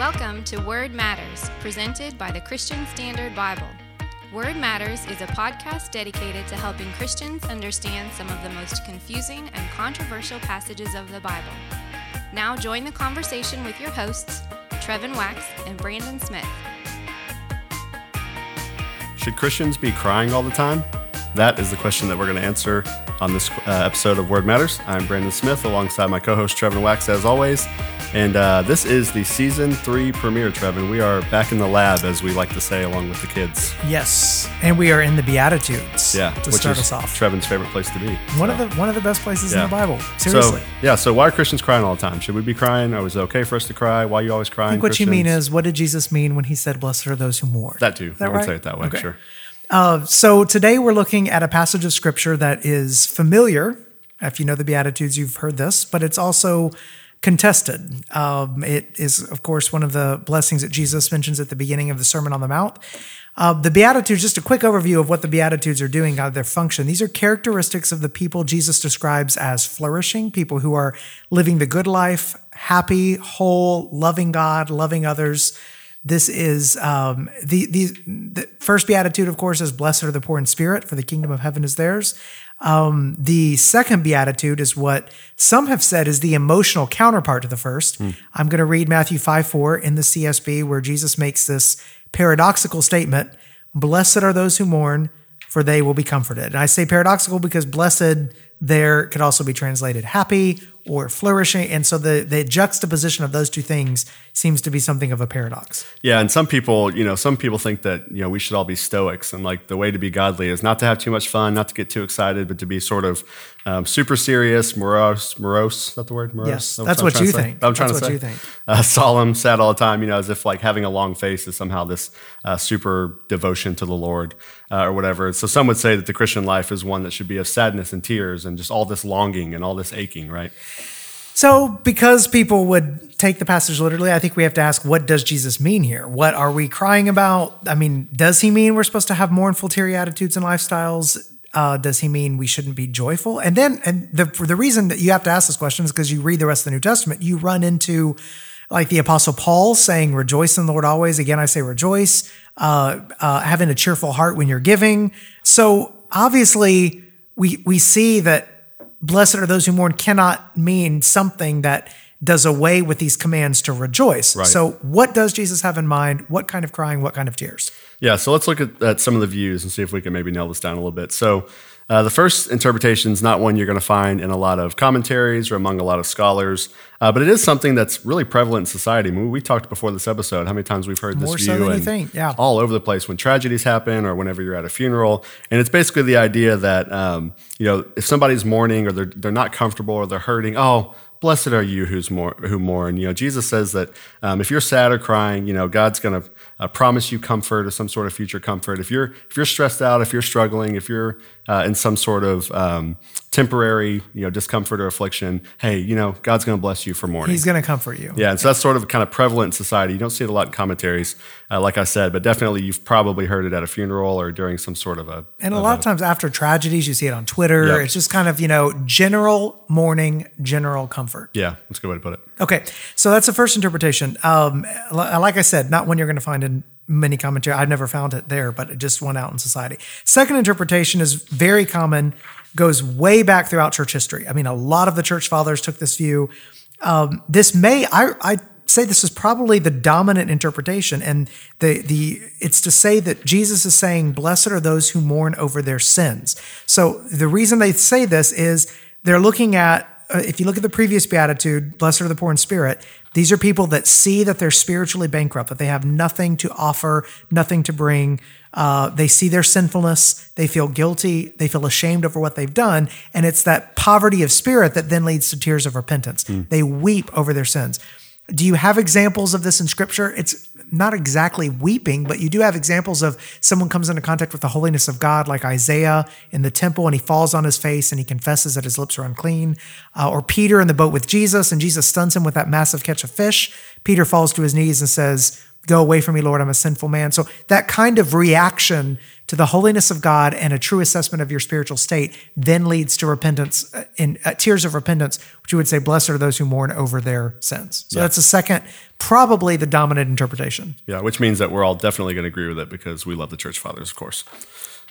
Welcome to Word Matters, presented by the Christian Standard Bible. Word Matters is a podcast dedicated to helping Christians understand some of the most confusing and controversial passages of the Bible. Now join the conversation with your hosts, Trevin Wax and Brandon Smith. Should Christians be crying all the time? That is the question that we're going to answer on this uh, episode of Word Matters. I'm Brandon Smith alongside my co host Trevin Wax, as always. And uh, this is the season three premiere, Trevin. We are back in the lab, as we like to say, along with the kids. Yes, and we are in the Beatitudes. Yeah, to which start is us off. Trevin's favorite place to be. One So- of the one of the best places Yeah. in the Bible. Seriously. So yeah, so why are Christians crying all the time? Should we be crying? Or is it okay for us to cry? Why are you always crying? I think what you mean is, what did Jesus mean when he said, "Blessed are those who mourn"? that too. that I would right? say it that way. Okay. Sure. Uh, so today we're looking at a passage of scripture that is familiar. If you know the Beatitudes, you've heard this, but it's also contested. Um, it is, of course, one of the blessings that Jesus mentions at the beginning of the Sermon on the Mount. Uh, the Beatitudes, just a quick overview of what the Beatitudes are doing, how their function. These are characteristics of the people Jesus describes as flourishing, people who are living the good life, happy, whole, loving God, loving others. This is um, the, the the first beatitude, of course, is blessed are the poor in spirit, for the kingdom of heaven is theirs. Um, the second beatitude is what some have said is the emotional counterpart to the first. I'm going to read Matthew 5 4 in the CSB, where Jesus makes this paradoxical statement Blessed are those who mourn, for they will be comforted. And I say paradoxical because blessed there could also be translated happy or flourishing. And so the, the juxtaposition of those two things seems to be something of a paradox. Yeah, and some people, you know, some people think that you know we should all be stoics, and like the way to be godly is not to have too much fun, not to get too excited, but to be sort of um, super serious, morose, morose. Is that the word? Morose. Yes, that's I'm what you think. I'm trying That's to what say. you think. Uh, solemn, sad all the time. You know, as if like having a long face is somehow this uh, super devotion to the Lord uh, or whatever. So some would say that the Christian life is one that should be of sadness and tears and just all this longing and all this aching, right? So, because people would take the passage literally, I think we have to ask what does Jesus mean here? What are we crying about? I mean, does he mean we're supposed to have mournful, teary attitudes and lifestyles? Uh, does he mean we shouldn't be joyful? And then, and the the reason that you have to ask this question is because you read the rest of the New Testament, you run into like the Apostle Paul saying, "Rejoice in the Lord always." Again, I say rejoice. Uh, uh, having a cheerful heart when you're giving. So obviously, we we see that blessed are those who mourn cannot mean something that does away with these commands to rejoice. Right. So, what does Jesus have in mind? What kind of crying? What kind of tears? Yeah, so let's look at, at some of the views and see if we can maybe nail this down a little bit. So, uh, the first interpretation is not one you're going to find in a lot of commentaries or among a lot of scholars, uh, but it is something that's really prevalent in society. I mean, we talked before this episode how many times we've heard this view so and yeah. all over the place when tragedies happen or whenever you're at a funeral. And it's basically the idea that um, you know if somebody's mourning or they're they're not comfortable or they're hurting, oh. Blessed are you who's more, who mourn. You know, Jesus says that um, if you're sad or crying, you know, God's going to uh, promise you comfort or some sort of future comfort. If you're if you're stressed out, if you're struggling, if you're uh, in some sort of um, temporary, you know, discomfort or affliction, hey, you know, God's going to bless you for mourning. He's going to comfort you. Yeah, and so that's sort of kind of prevalent in society. You don't see it a lot in commentaries, uh, like I said, but definitely you've probably heard it at a funeral or during some sort of a. And a lot of times after tragedies, you see it on Twitter. Yep. It's just kind of, you know, general mourning, general comfort. Yeah, that's a good way to put it. Okay, so that's the first interpretation. Um, like I said, not one you're going to find in many commentary. I've never found it there, but it just went out in society. Second interpretation is very common, goes way back throughout church history. I mean, a lot of the church fathers took this view. Um, this may, I, I say this is probably the dominant interpretation, and the the it's to say that Jesus is saying, "Blessed are those who mourn over their sins." So the reason they say this is they're looking at uh, if you look at the previous beatitude, blessed are the poor in spirit, these are people that see that they're spiritually bankrupt, that they have nothing to offer, nothing to bring. Uh, they see their sinfulness, they feel guilty, they feel ashamed over what they've done. And it's that poverty of spirit that then leads to tears of repentance. They weep over their sins. Do you have examples of this in scripture? It's not exactly weeping, but you do have examples of someone comes into contact with the holiness of God, like Isaiah in the temple, and he falls on his face and he confesses that his lips are unclean. Uh, or Peter in the boat with Jesus, and Jesus stuns him with that massive catch of fish. Peter falls to his knees and says, Go away from me, Lord, I'm a sinful man. So that kind of reaction to the holiness of God and a true assessment of your spiritual state then leads to repentance uh, in uh, tears of repentance, which you would say, blessed are those who mourn over their sins. So Yeah. that's the second, probably the dominant interpretation. Yeah, which means that we're all definitely going to agree with it because we love the church fathers, of course.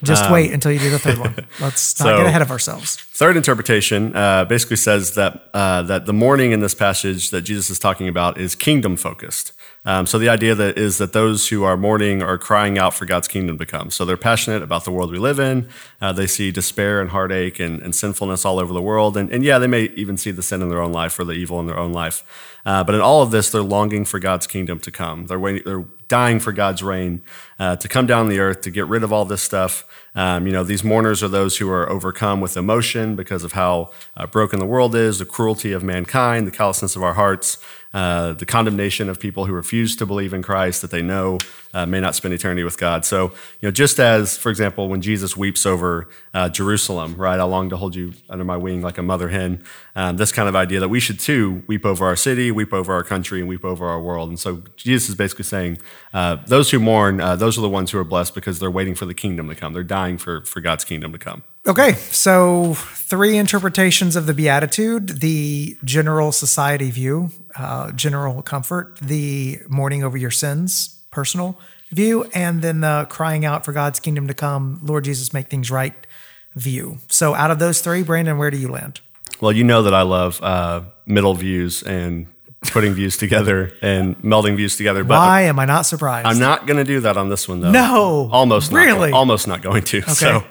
Just wait until you do the third one. Let's not Um, so- get ahead of ourselves. Third interpretation uh, basically says that uh, that the mourning in this passage that Jesus is talking about is kingdom focused. Um, so the idea that is that those who are mourning are crying out for God's kingdom to come. So they're passionate about the world we live in. Uh, they see despair and heartache and, and sinfulness all over the world, and, and yeah, they may even see the sin in their own life or the evil in their own life. Uh, but in all of this, they're longing for God's kingdom to come. They're waiting, they're dying for God's reign uh, to come down the earth to get rid of all this stuff. Um, you know, these mourners are those who are overcome with emotion because of how uh, broken the world is, the cruelty of mankind, the callousness of our hearts, uh, the condemnation of people who refuse to believe in Christ that they know uh, may not spend eternity with God. So, you know, just as, for example, when Jesus weeps over uh, Jerusalem, right? I long to hold you under my wing like a mother hen. Um, this kind of idea that we should too weep over our city, weep over our country, and weep over our world. And so Jesus is basically saying, uh, those who mourn, uh, those are the ones who are blessed because they're waiting for the kingdom to come. They're dying for, for God's kingdom to come. Okay, so three interpretations of the Beatitude the general society view, uh, general comfort, the mourning over your sins, personal view, and then the crying out for God's kingdom to come, Lord Jesus, make things right view. So, out of those three, Brandon, where do you land? Well, you know that I love uh, middle views and putting views together and melding views together. But Why am I not surprised? I'm not going to do that on this one, though. No, almost not, really? almost not going to. So,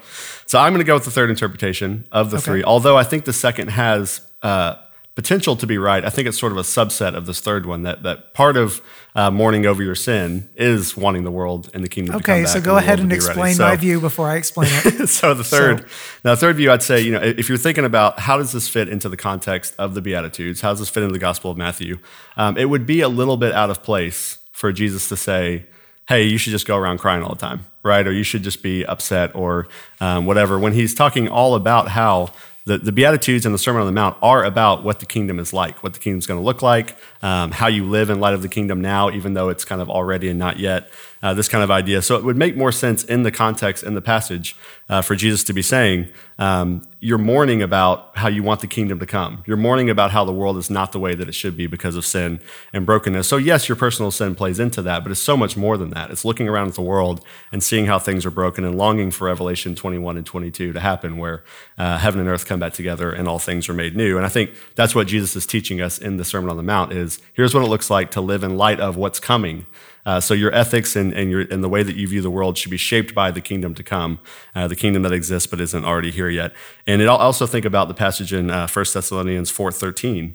so I'm going to go with the third interpretation of the three. Although I think the second has uh, potential to be right. I think it's sort of a subset of this third one. That that part of uh, mourning over your sin is wanting the world and the kingdom. to come Okay, so go the ahead and to be ready. explain So- my view before I explain it. so the third, now the third view, I'd say, you know, if you're thinking about how does this fit into the context of the Beatitudes, how does this fit into the Gospel of Matthew, um, it would be a little bit out of place for Jesus to say, "Hey, you should just go around crying all the time, right? Or you should just be upset, or um, whatever." When he's talking all about how the, the Beatitudes and the Sermon on the Mount are about what the kingdom is like, what the kingdom's going to look like, um, how you live in light of the kingdom now, even though it's kind of already and not yet, uh, this kind of idea. So it would make more sense in the context, in the passage, uh, for Jesus to be saying, um, You're mourning about how you want the kingdom to come. You're mourning about how the world is not the way that it should be because of sin and brokenness. So, yes, your personal sin plays into that, but it's so much more than that. It's looking around at the world and seeing how things are broken and longing for Revelation 21 and 22 to happen, where uh, heaven and earth come back together and all things are made new. And I think that's what Jesus is teaching us in the Sermon on the Mount is here's what it looks like to live in light of what's coming. Uh, so your ethics and, and, your, and the way that you view the world should be shaped by the kingdom to come, uh, the kingdom that exists but isn't already here yet. And it, also think about the passage in uh, 1 Thessalonians 4.13,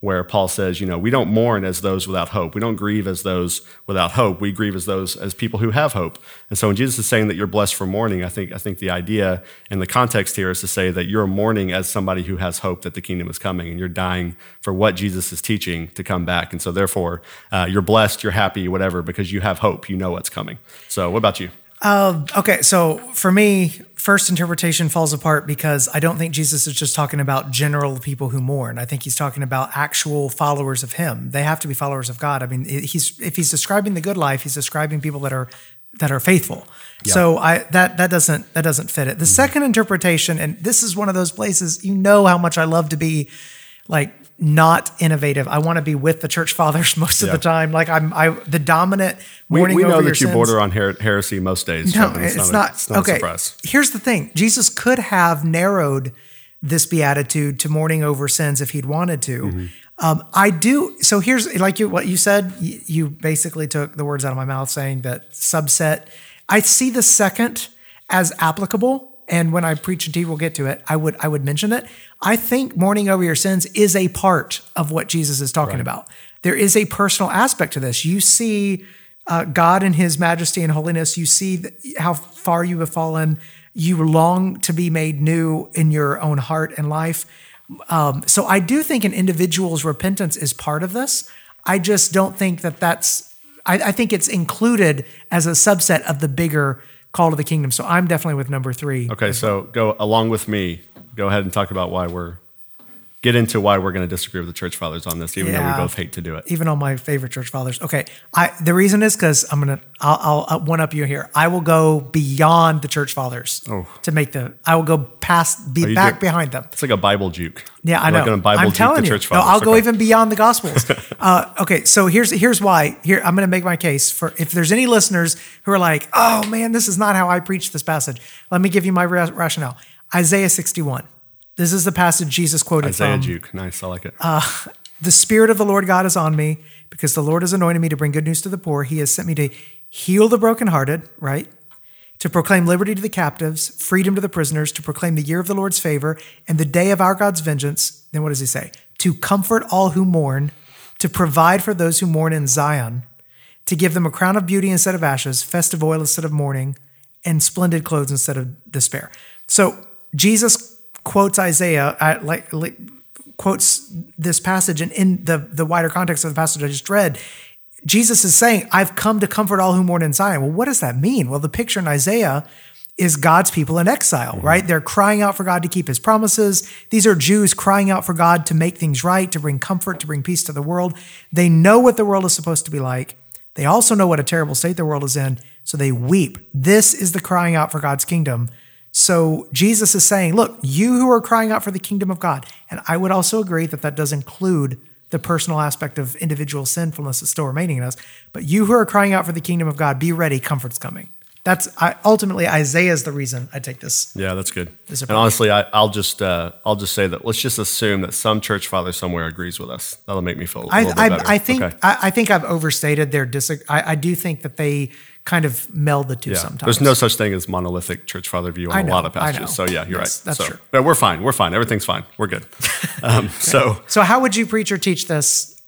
where Paul says, you know, we don't mourn as those without hope. We don't grieve as those without hope. We grieve as those as people who have hope. And so when Jesus is saying that you're blessed for mourning, I think I think the idea and the context here is to say that you're mourning as somebody who has hope that the kingdom is coming, and you're dying for what Jesus is teaching to come back. And so therefore, uh, you're blessed, you're happy, whatever, because you have hope. You know what's coming. So what about you? Okay, so for me, first interpretation falls apart because I don't think Jesus is just talking about general people who mourn. I think he's talking about actual followers of him. They have to be followers of God. I mean, he's if he's describing the good life, he's describing people that are that are faithful. So I that that doesn't that doesn't fit it. The mm. second interpretation, and this is one of those places you know how much I love to be like not innovative. I want to be with the church fathers most of Yeah. the time. Like I'm I the dominant We, we know that you sins. border on her- heresy most days. No, Kevin. it's, a- not. it's not okay. a. Here's the thing: Jesus could have narrowed this beatitude to mourning over sins if he'd wanted to. Mm-hmm. Um, I do. So here's like you what you said. You, you basically took the words out of my mouth, saying that subset. I see the second as applicable. And when I preach and teach, we'll get to it. I would I would mention it. I think mourning over your sins is a part of what Jesus is talking about. There is a personal aspect to this. You see uh, God in His majesty and holiness. You see th- how far you have fallen. You long to be made new in your own heart and life. Um, so I do think an individual's repentance is part of this. I just don't think that that's. I, I think it's included as a subset of the bigger call to the kingdom. So I'm definitely with number three. Okay, so go along with me. Go ahead and talk about why we're get into why we're going to disagree with the church fathers on this, even though we both hate to do it. even on my favorite church fathers. Okay, I the reason is because I'm gonna I'll, I'll one up you here. I will go beyond the church fathers Oh. to make the. I will go past be you back do- behind them. It's like a Bible juke. Yeah, I You're know. Like Bible I'm juke telling the you. church No. I'll go even beyond the Gospels. uh, okay, so here's here's why. Here, I'm going to make my case for if there's any listeners who are like, "Oh man, this is not how I preach this passage." Let me give you my ra- rationale. Isaiah 61. This is the passage Jesus quoted Isaiah from. juke. Nice. I like it. Uh, the Spirit of the Lord God is on me because the Lord has anointed me to bring good news to the poor. He has sent me to heal the brokenhearted, right? To proclaim liberty to the captives, freedom to the prisoners, to proclaim the year of the Lord's favor and the day of our God's vengeance. Then what does he say? To comfort all who mourn, to provide for those who mourn in Zion, to give them a crown of beauty instead of ashes, festive oil instead of mourning, and splendid clothes instead of despair. So Jesus quotes Isaiah, uh, like, like quotes this passage, and in the the wider context of the passage I just read, Jesus is saying, "I've come to comfort all who mourn in Zion." Well, what does that mean? Well, the picture in Isaiah is God's people in exile, right? They're crying out for God to keep his promises. These are Jews crying out for God to make things right, to bring comfort, to bring peace to the world. They know what the world is supposed to be like. They also know what a terrible state the world is in, so they weep. This is the crying out for God's kingdom. So Jesus is saying, look, you who are crying out for the kingdom of God, and I would also agree that that does include the personal aspect of individual sinfulness that's still remaining in us. But you who are crying out for the kingdom of God, be ready, comfort's coming. That's I, ultimately Isaiah is the reason I take this. Yeah, that's good. This And honestly, I, I'll just uh, I'll just say that let's just assume that some church father somewhere agrees with us. That'll make me feel a I, little bit I, better. I think Okay. I, I think I've overstated their dis. I, I do think that they kind of meld the two Yeah. sometimes. There's no such thing as monolithic church father view on I a know, lot of passages. So yeah, you're Yes, right. that's so, true. we're fine. We're fine. Everything's fine. We're good. Um, so So how would you preach or teach this?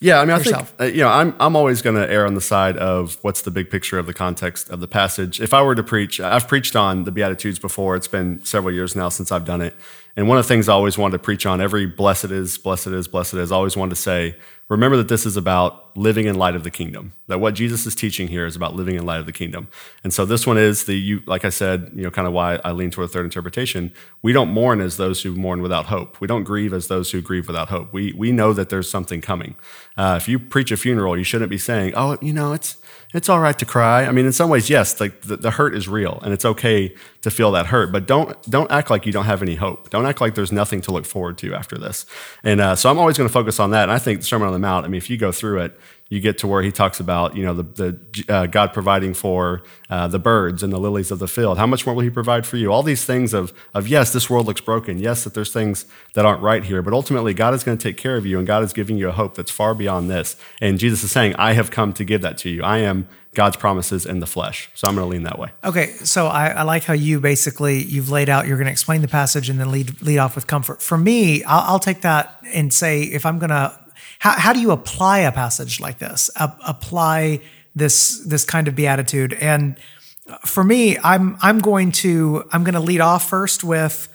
Yeah, I mean, I yourself. think uh, you know, I'm I'm always going to err on the side of what's the big picture of the context of the passage. If I were to preach, I've preached on the Beatitudes before. It's been several years now since I've done it, and one of the things I always wanted to preach on every blessed is, blessed is, blessed is. I always wanted to say, remember that this is about living in light of the kingdom. That what Jesus is teaching here is about living in light of the kingdom. And so this one is the you, like I said, you know, kind of why I lean toward a third interpretation. We don't mourn as those who mourn without hope. We don't grieve as those who grieve without hope. We we know that there's something coming. Uh, if you preach a funeral, you shouldn't be saying, "Oh, you know, it's it's all right to cry." I mean, in some ways, yes, like the, the hurt is real, and it's okay to feel that hurt. But don't don't act like you don't have any hope. Don't act like there's nothing to look forward to after this. And uh, so I'm always going to focus on that. And I think the Sermon on the Mount. I mean, if you go through it, you get to where he talks about you know the, the uh, God providing for uh, the birds and the lilies of the field. How much more will he provide for you? All these things of of yes, this world looks broken. Yes, that there's things that aren't right here, but ultimately God is going to take care of you, and God is giving you a hope that's far beyond this. And Jesus is saying, "I have come to give that to you. I am God's promises in the flesh." So I'm going to lean that way. Okay, so I, I like how you basically you've laid out. You're going to explain the passage and then lead lead off with comfort. For me, I'll, I'll take that and say if I'm going to, how, how do you apply a passage like this? A- apply this this kind of beatitude. And for me, I'm I'm going to I'm going to lead off first with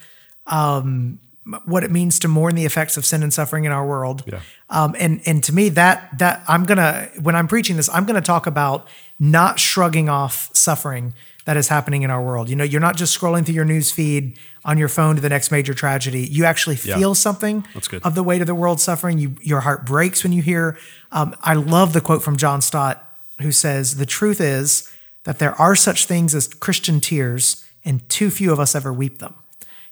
um, what it means to mourn the effects of sin and suffering in our world. Yeah. Um, and and to me that that I'm gonna when I'm preaching this, I'm gonna talk about not shrugging off suffering that is happening in our world. You know, you're not just scrolling through your news feed on your phone to the next major tragedy. You actually Yeah. feel something That's good. of the weight of the world suffering. You your heart breaks when you hear. Um, I love the quote from John Stott who says, "The truth is that there are such things as Christian tears, and too few of us ever weep them."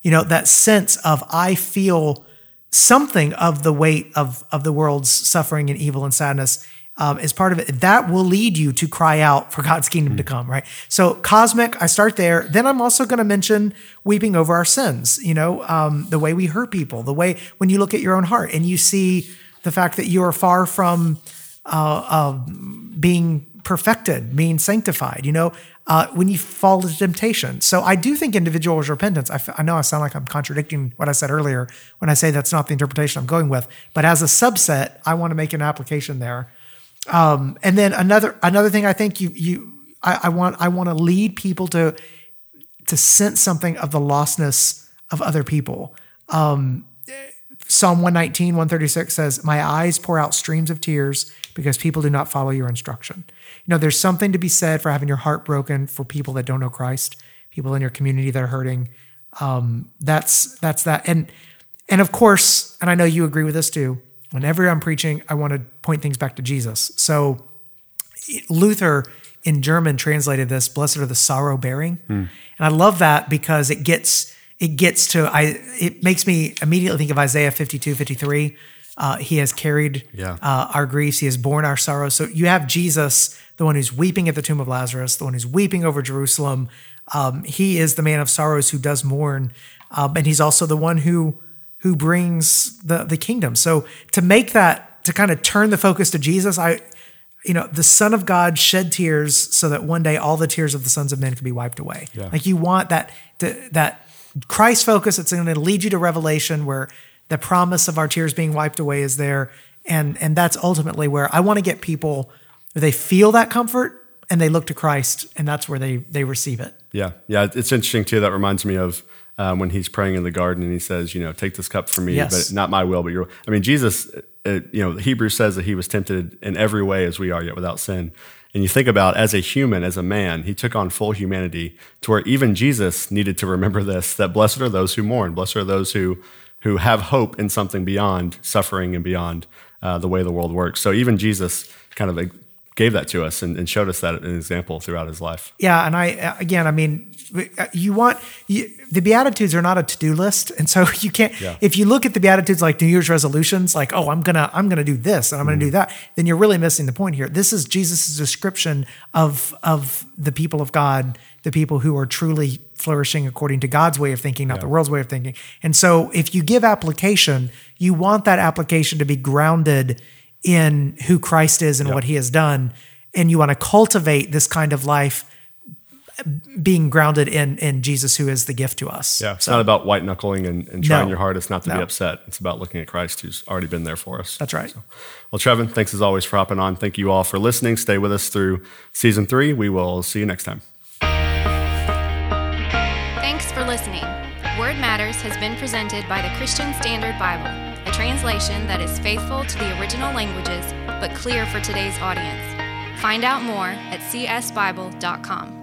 You know, that sense of I feel something of the weight of of the world's suffering and evil and sadness um, is part of it. That will lead you to cry out for God's kingdom to come, right? So cosmic, I start there. Then I'm also going to mention weeping over our sins. You know, um, the way we hurt people, the way when you look at your own heart and you see the fact that you are far from being perfected, being sanctified, you know, uh, when you fall to temptation. So I do think individual repentance, I, f- I know I sound like I'm contradicting what I said earlier when I say that's not the interpretation I'm going with, but as a subset, I want to make an application there. Um, and then another another thing I think you you I, I want I want to lead people to to sense something of the lostness of other people. Psalm 119, 136 says, My eyes pour out streams of tears because people do not follow your instruction. You know, there's something to be said for having your heart broken for people that don't know Christ, people in your community that are hurting. Um, that's that's that. And And of course, and I know you agree with this too, whenever I'm preaching, I want to point things back to Jesus. So Luther in German translated this, blessed are the sorrow bearing. And I love that because it gets it gets to I it makes me immediately think of Isaiah 52, 53. Uh, he has carried Yeah. uh, our griefs, he has borne our sorrows. So you have Jesus, the one who's weeping at the tomb of Lazarus, the one who's weeping over Jerusalem. Um, he is the man of sorrows who does mourn, um, and he's also the one who who brings the the kingdom. So to make that to kind of turn the focus to Jesus, I you know, the Son of God shed tears so that one day all the tears of the sons of men could be wiped away. Yeah. Like you want that to, that Christ focus. It's going to lead you to Revelation, where the promise of our tears being wiped away is there, and and that's ultimately where I want to get people. They feel that comfort and they look to Christ, and that's where they they receive it. Yeah, yeah, it's interesting too. That reminds me of um, when he's praying in the garden and he says, "You know, take this cup from me, Yes. but not my will, but your." I mean, Jesus, uh, you know, Hebrews says that he was tempted in every way as we are, yet without sin. And you think about as a human, as a man, he took on full humanity to where even Jesus needed to remember this: that blessed are those who mourn, blessed are those who who have hope in something beyond suffering and beyond uh, the way the world works. So even Jesus kind of uh, gave that to us and, and showed us that an example throughout his life. Yeah, and I again, I mean, you want you, the beatitudes are not a to-do list, and so you can't. Yeah. If you look at the beatitudes like New Year's resolutions, like oh, I'm gonna I'm gonna do this and I'm gonna do Mm-hmm. that, then you're really missing the point here. This is Jesus' description of of the people of God, the people who are truly flourishing according to God's way of thinking, not the world's way of thinking. And so, if you give application, you want that application to be grounded in who Christ is and what He has done, and you want to cultivate this kind of life being grounded in in Jesus, who is the gift to us. Yeah, it's not about white knuckling and, and trying No. your hardest not to be upset. It's about looking at Christ who's already been there for us. That's right. Well, Trevin, thanks as always for hopping on. Thank you all for listening. Stay with us through season three. We will see you next time. Thanks for listening. Word Matters has been presented by the Christian Standard Bible, translation that is faithful to the original languages but clear for today's audience. Find out more at csbible.com.